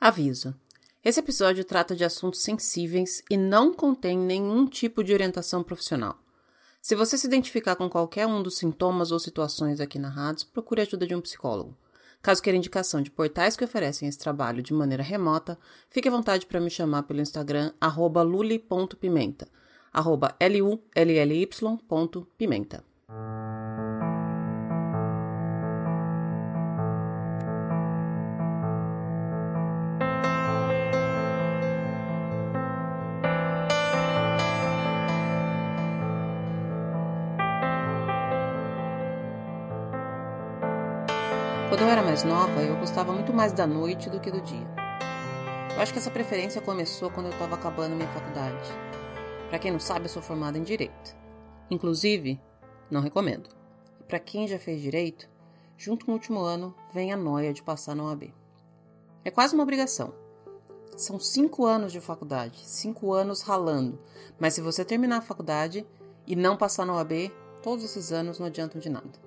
Aviso: esse episódio trata de assuntos sensíveis e não contém nenhum tipo de orientação profissional. Se você se identificar com qualquer um dos sintomas ou situações aqui narrados, procure a ajuda de um psicólogo. Caso queira indicação de portais que oferecem esse trabalho de maneira remota, fique à vontade para me chamar pelo Instagram luli.pimenta, arroba L-U-L-L-Y.pimenta. Quando eu era mais nova, eu gostava muito mais da noite do que do dia. Eu acho que essa preferência começou quando eu estava acabando minha faculdade. Para quem não sabe, eu sou formada em direito. Inclusive, não recomendo. E para quem já fez direito, junto com o último ano, vem a noia de passar na OAB. É quase uma obrigação. São cinco anos de faculdade, cinco anos ralando. Mas se você terminar a faculdade e não passar na OAB, todos esses anos não adiantam de nada.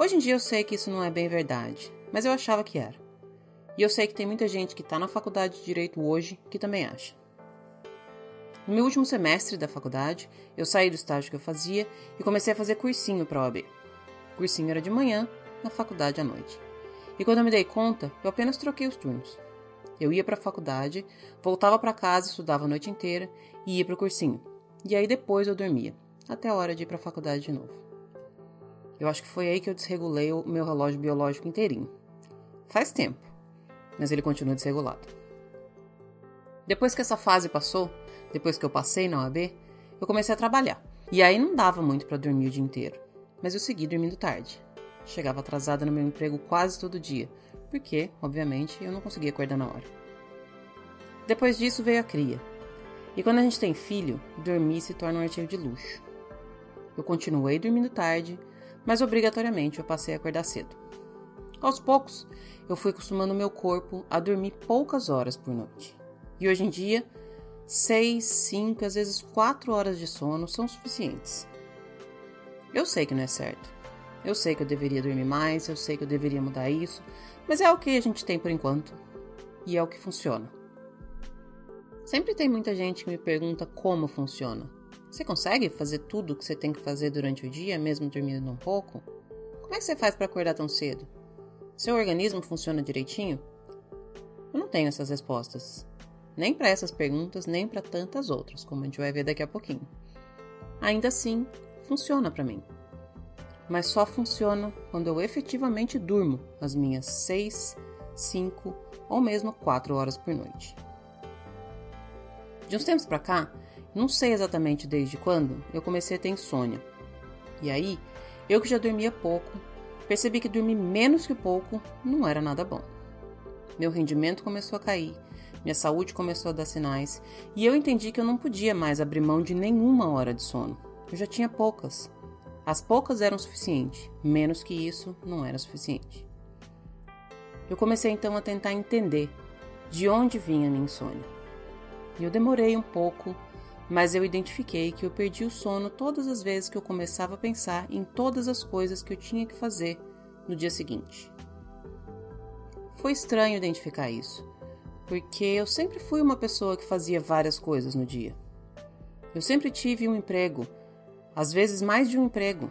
Hoje em dia eu sei que isso não é bem verdade, mas eu achava que era. E eu sei que tem muita gente que está na faculdade de Direito hoje que também acha. No meu último semestre da faculdade, eu saí do estágio que eu fazia e comecei a fazer cursinho para a OAB. O cursinho era de manhã, na faculdade à noite. E quando eu me dei conta, eu apenas troquei os turnos. Eu ia para a faculdade, voltava para casa, estudava a noite inteira e ia para o cursinho. E aí depois eu dormia, até a hora de ir para a faculdade de novo. Eu acho que foi aí que eu desregulei o meu relógio biológico inteirinho. Faz tempo, mas ele continua desregulado. Depois que essa fase passou, depois que eu passei na OAB, eu comecei a trabalhar. E aí não dava muito para dormir o dia inteiro, mas eu segui dormindo tarde. Chegava atrasada no meu emprego quase todo dia, porque, obviamente, eu não conseguia acordar na hora. Depois disso veio a cria. E quando a gente tem filho, dormir se torna um artigo de luxo. Eu continuei dormindo tarde, mas obrigatoriamente eu passei a acordar cedo. Aos poucos, eu fui acostumando meu corpo a dormir poucas horas por noite. E hoje em dia, seis, cinco, às vezes quatro horas de sono são suficientes. Eu sei que não é certo. Eu sei que eu deveria dormir mais, eu sei que eu deveria mudar isso, mas é o que a gente tem por enquanto. E é o que funciona. Sempre tem muita gente que me pergunta como funciona. Você consegue fazer tudo o que você tem que fazer durante o dia, mesmo dormindo um pouco? Como é que você faz para acordar tão cedo? Seu organismo funciona direitinho? Eu não tenho essas respostas. Nem para essas perguntas, nem para tantas outras, como a gente vai ver daqui a pouquinho. Ainda assim, funciona para mim. Mas só funciona quando eu efetivamente durmo as minhas 6, 5 ou mesmo 4 horas por noite. De uns tempos para cá, não sei exatamente desde quando eu comecei a ter insônia. E aí, eu que já dormia pouco, percebi que dormir menos que pouco não era nada bom. Meu rendimento começou a cair, minha saúde começou a dar sinais, e eu entendi que eu não podia mais abrir mão de nenhuma hora de sono. Eu já tinha poucas. As poucas eram suficiente, menos que isso não era suficiente. Eu comecei então a tentar entender de onde vinha minha insônia. E eu demorei um pouco mas eu identifiquei que eu perdi o sono todas as vezes que eu começava a pensar em todas as coisas que eu tinha que fazer no dia seguinte. Foi estranho identificar isso, porque eu sempre fui uma pessoa que fazia várias coisas no dia. Eu sempre tive um emprego, às vezes mais de um emprego.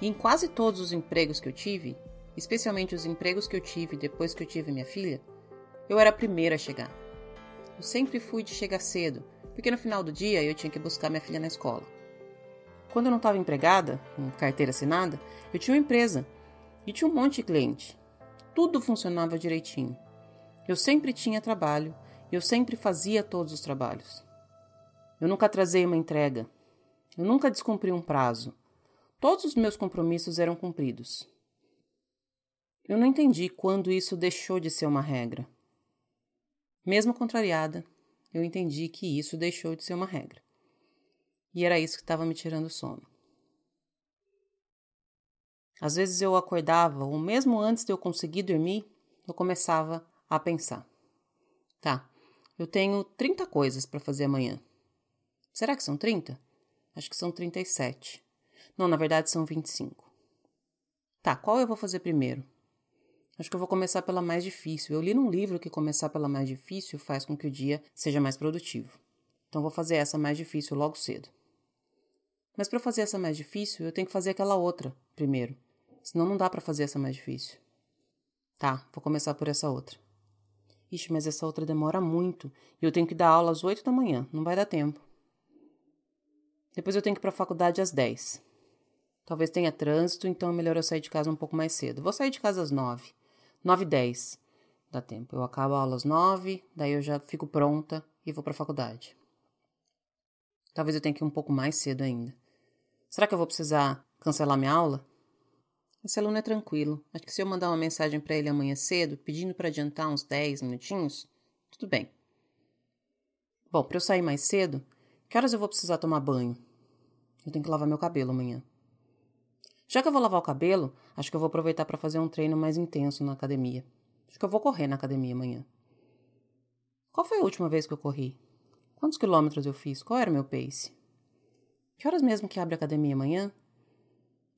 E em quase todos os empregos que eu tive, especialmente os empregos que eu tive depois que eu tive minha filha, eu era a primeira a chegar. Eu sempre fui de chegar cedo, porque no final do dia eu tinha que buscar minha filha na escola. Quando eu não estava empregada, com carteira assinada, eu tinha uma empresa e tinha um monte de cliente. Tudo funcionava direitinho. Eu sempre tinha trabalho e eu sempre fazia todos os trabalhos. Eu nunca atrasei uma entrega. Eu nunca descumpri um prazo. Todos os meus compromissos eram cumpridos. Eu não entendi quando isso deixou de ser uma regra. Mesmo contrariada, eu entendi que isso deixou de ser uma regra. E era isso que estava me tirando o sono. Às vezes eu acordava, ou mesmo antes de eu conseguir dormir, eu começava a pensar: tá, eu tenho 30 coisas para fazer amanhã. Será que são 30? Acho que são 37. Não, na verdade são 25. Tá, qual eu vou fazer primeiro? Acho que eu vou começar pela mais difícil. Eu li num livro que começar pela mais difícil faz com que o dia seja mais produtivo. Então vou fazer essa mais difícil logo cedo. Mas para fazer essa mais difícil, eu tenho que fazer aquela outra primeiro. Senão não dá para fazer essa mais difícil. Tá, vou começar por essa outra. Ixi, mas essa outra demora muito. E eu tenho que dar aula às 8 da manhã. Não vai dar tempo. Depois eu tenho que ir para a faculdade às 10. Talvez tenha trânsito, então é melhor eu sair de casa um pouco mais cedo. Vou sair de casa às 9. 9 e 10 dá tempo. Eu acabo a aula às 9, daí eu já fico pronta e vou para a faculdade. Talvez eu tenha que ir um pouco mais cedo ainda. Será que eu vou precisar cancelar minha aula? Esse aluno é tranquilo. Acho que se eu mandar uma mensagem para ele amanhã cedo, pedindo para adiantar uns 10 minutinhos, tudo bem. Bom, para eu sair mais cedo, que horas eu vou precisar tomar banho? Eu tenho que lavar meu cabelo amanhã. Já que eu vou lavar o cabelo, acho que eu vou aproveitar para fazer um treino mais intenso na academia. Acho que eu vou correr na academia amanhã. Qual foi a última vez que eu corri? Quantos quilômetros eu fiz? Qual era o meu pace? Que horas mesmo que abre a academia amanhã?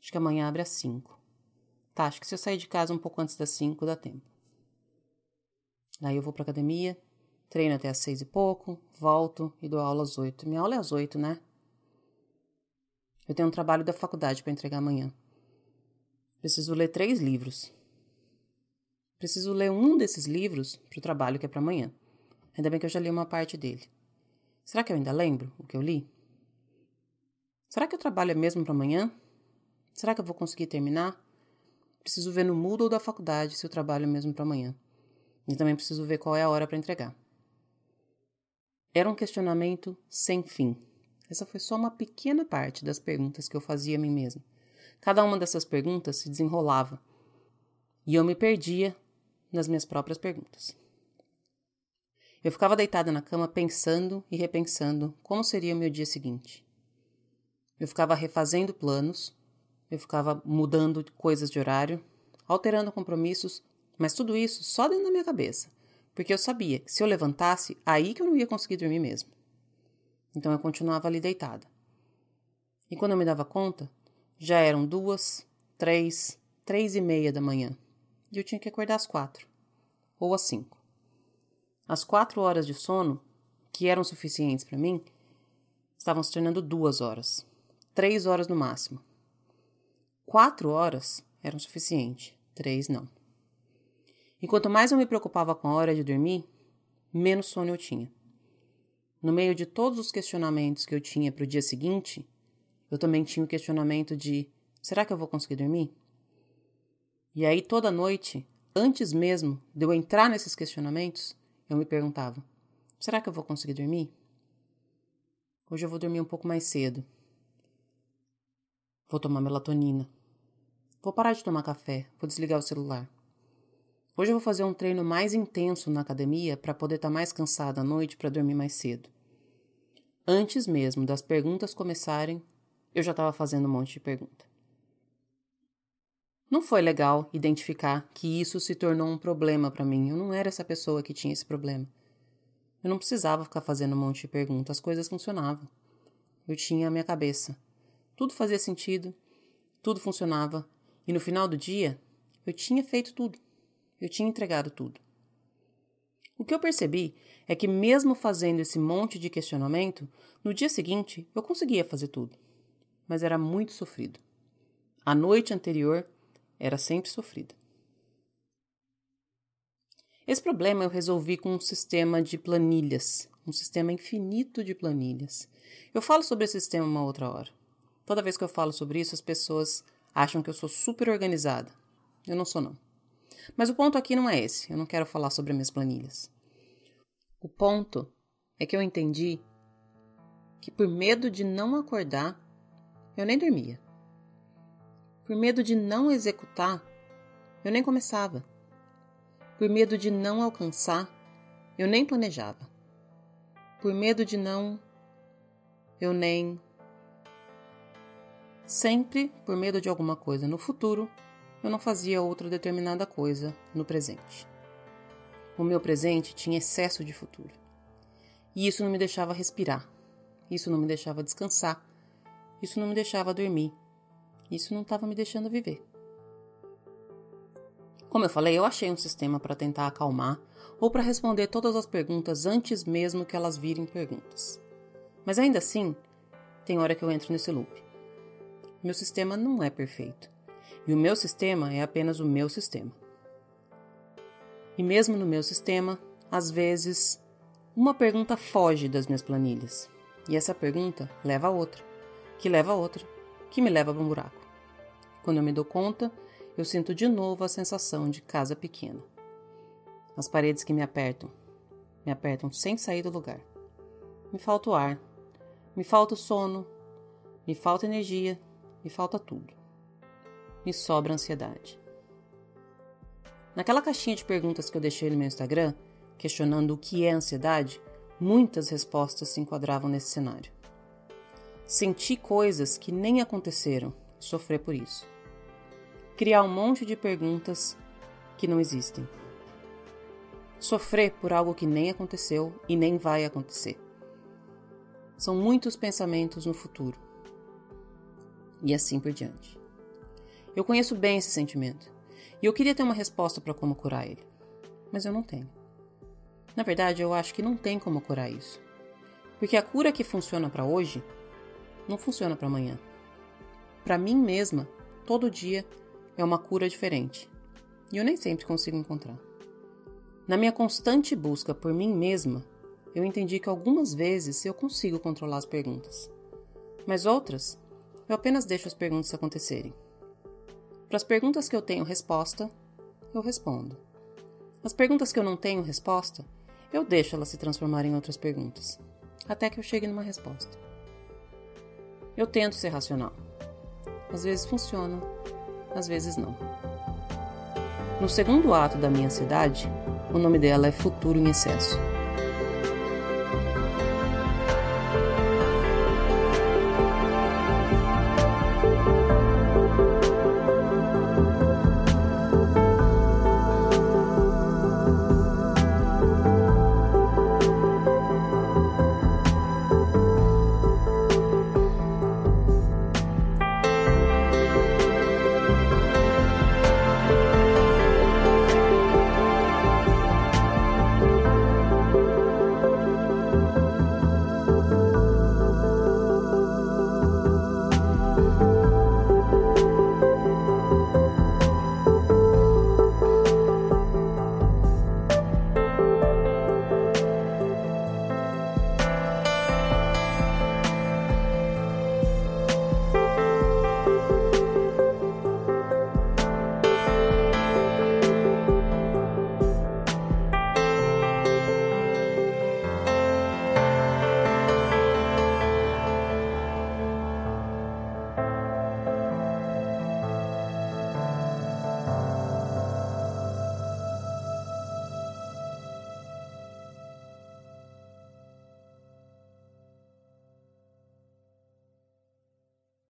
Acho que amanhã abre às 5. Tá, acho que se eu sair de casa um pouco antes das 5 dá tempo. Aí eu vou pra academia, treino até às seis e pouco, volto e dou aula às oito. Minha aula é às oito, né? Eu tenho um trabalho da faculdade para entregar amanhã. Preciso ler três livros. Preciso ler um desses livros para o trabalho que é para amanhã. Ainda bem que eu já li uma parte dele. Será que eu ainda lembro o que eu li? Será que o trabalho é mesmo para amanhã? Será que eu vou conseguir terminar? Preciso ver no Moodle da faculdade se o trabalho é mesmo para amanhã. E também preciso ver qual é a hora para entregar. Era um questionamento sem fim. Essa foi só uma pequena parte das perguntas que eu fazia a mim mesma. Cada uma dessas perguntas se desenrolava e eu me perdia nas minhas próprias perguntas. Eu ficava deitada na cama pensando e repensando como seria o meu dia seguinte. Eu ficava refazendo planos eu ficava mudando coisas de horário, alterando compromissos, mas tudo isso só dentro da minha cabeça, porque eu sabia que se eu levantasse, aí que eu não ia conseguir dormir mesmo. Então eu continuava ali deitada. E quando eu me dava conta, já eram duas, três, três e meia da manhã, e eu tinha que acordar às quatro, ou às cinco. As quatro horas de sono, que eram suficientes para mim, estavam se tornando duas horas, três horas no máximo. Quatro horas eram suficiente, três não. E quanto mais eu me preocupava com a hora de dormir, menos sono eu tinha. No meio de todos os questionamentos que eu tinha para o dia seguinte, eu também tinha o questionamento de: será que eu vou conseguir dormir? E aí, toda noite, antes mesmo de eu entrar nesses questionamentos, eu me perguntava: será que eu vou conseguir dormir? Hoje eu vou dormir um pouco mais cedo. Vou tomar melatonina. Vou parar de tomar café, vou desligar o celular. Hoje eu vou fazer um treino mais intenso na academia para poder estar tá mais cansada à noite para dormir mais cedo. Antes mesmo das perguntas começarem, eu já estava fazendo um monte de pergunta. Não foi legal identificar que isso se tornou um problema para mim. Eu não era essa pessoa que tinha esse problema. Eu não precisava ficar fazendo um monte de perguntas, as coisas funcionavam. Eu tinha a minha cabeça. Tudo fazia sentido, tudo funcionava, e no final do dia, eu tinha feito tudo. Eu tinha entregado tudo. O que eu percebi é que, mesmo fazendo esse monte de questionamento, no dia seguinte eu conseguia fazer tudo. Mas era muito sofrido. A noite anterior era sempre sofrida. Esse problema eu resolvi com um sistema de planilhas, um sistema infinito de planilhas. Eu falo sobre esse sistema uma outra hora. Toda vez que eu falo sobre isso, as pessoas acham que eu sou super organizada. Eu não sou, não. Mas o ponto aqui não é esse. Eu não quero falar sobre minhas planilhas. O ponto é que eu entendi que por medo de não acordar, eu nem dormia. Por medo de não executar, eu nem começava. Por medo de não alcançar, eu nem planejava. Por medo de não, eu nem Sempre por medo de alguma coisa no futuro, eu não fazia outra determinada coisa no presente. O meu presente tinha excesso de futuro. E isso não me deixava respirar. Isso não me deixava descansar. Isso não me deixava dormir. Isso não estava me deixando viver. Como eu falei, eu achei um sistema para tentar acalmar ou para responder todas as perguntas antes mesmo que elas virem perguntas. Mas ainda assim, tem hora que eu entro nesse loop. Meu sistema não é perfeito. E o meu sistema é apenas o meu sistema. E mesmo no meu sistema, às vezes, uma pergunta foge das minhas planilhas. E essa pergunta leva a outra, que leva a outra, que me leva para um buraco. Quando eu me dou conta, eu sinto de novo a sensação de casa pequena. As paredes que me apertam, me apertam sem sair do lugar. Me falta o ar, me falta o sono, me falta energia, me falta tudo. Me sobra ansiedade. Naquela caixinha de perguntas que eu deixei no meu Instagram, questionando o que é ansiedade, muitas respostas se enquadravam nesse cenário. Senti coisas que nem aconteceram sofrer por isso. Criar um monte de perguntas que não existem. Sofrer por algo que nem aconteceu e nem vai acontecer. São muitos pensamentos no futuro. E assim por diante. Eu conheço bem esse sentimento e eu queria ter uma resposta para como curar ele, mas eu não tenho. Na verdade, eu acho que não tem como curar isso. Porque a cura que funciona para hoje não funciona para amanhã. Para mim mesma, todo dia é uma cura diferente. E eu nem sempre consigo encontrar. Na minha constante busca por mim mesma, eu entendi que algumas vezes eu consigo controlar as perguntas. Mas outras, eu apenas deixo as perguntas acontecerem. Para as perguntas que eu tenho resposta, eu respondo. As perguntas que eu não tenho resposta, eu deixo elas se transformarem em outras perguntas, até que eu chegue numa resposta. Eu tento ser racional. Às vezes funciona, às vezes não. No segundo ato da minha ansiedade, o nome dela é Futuro em Excesso.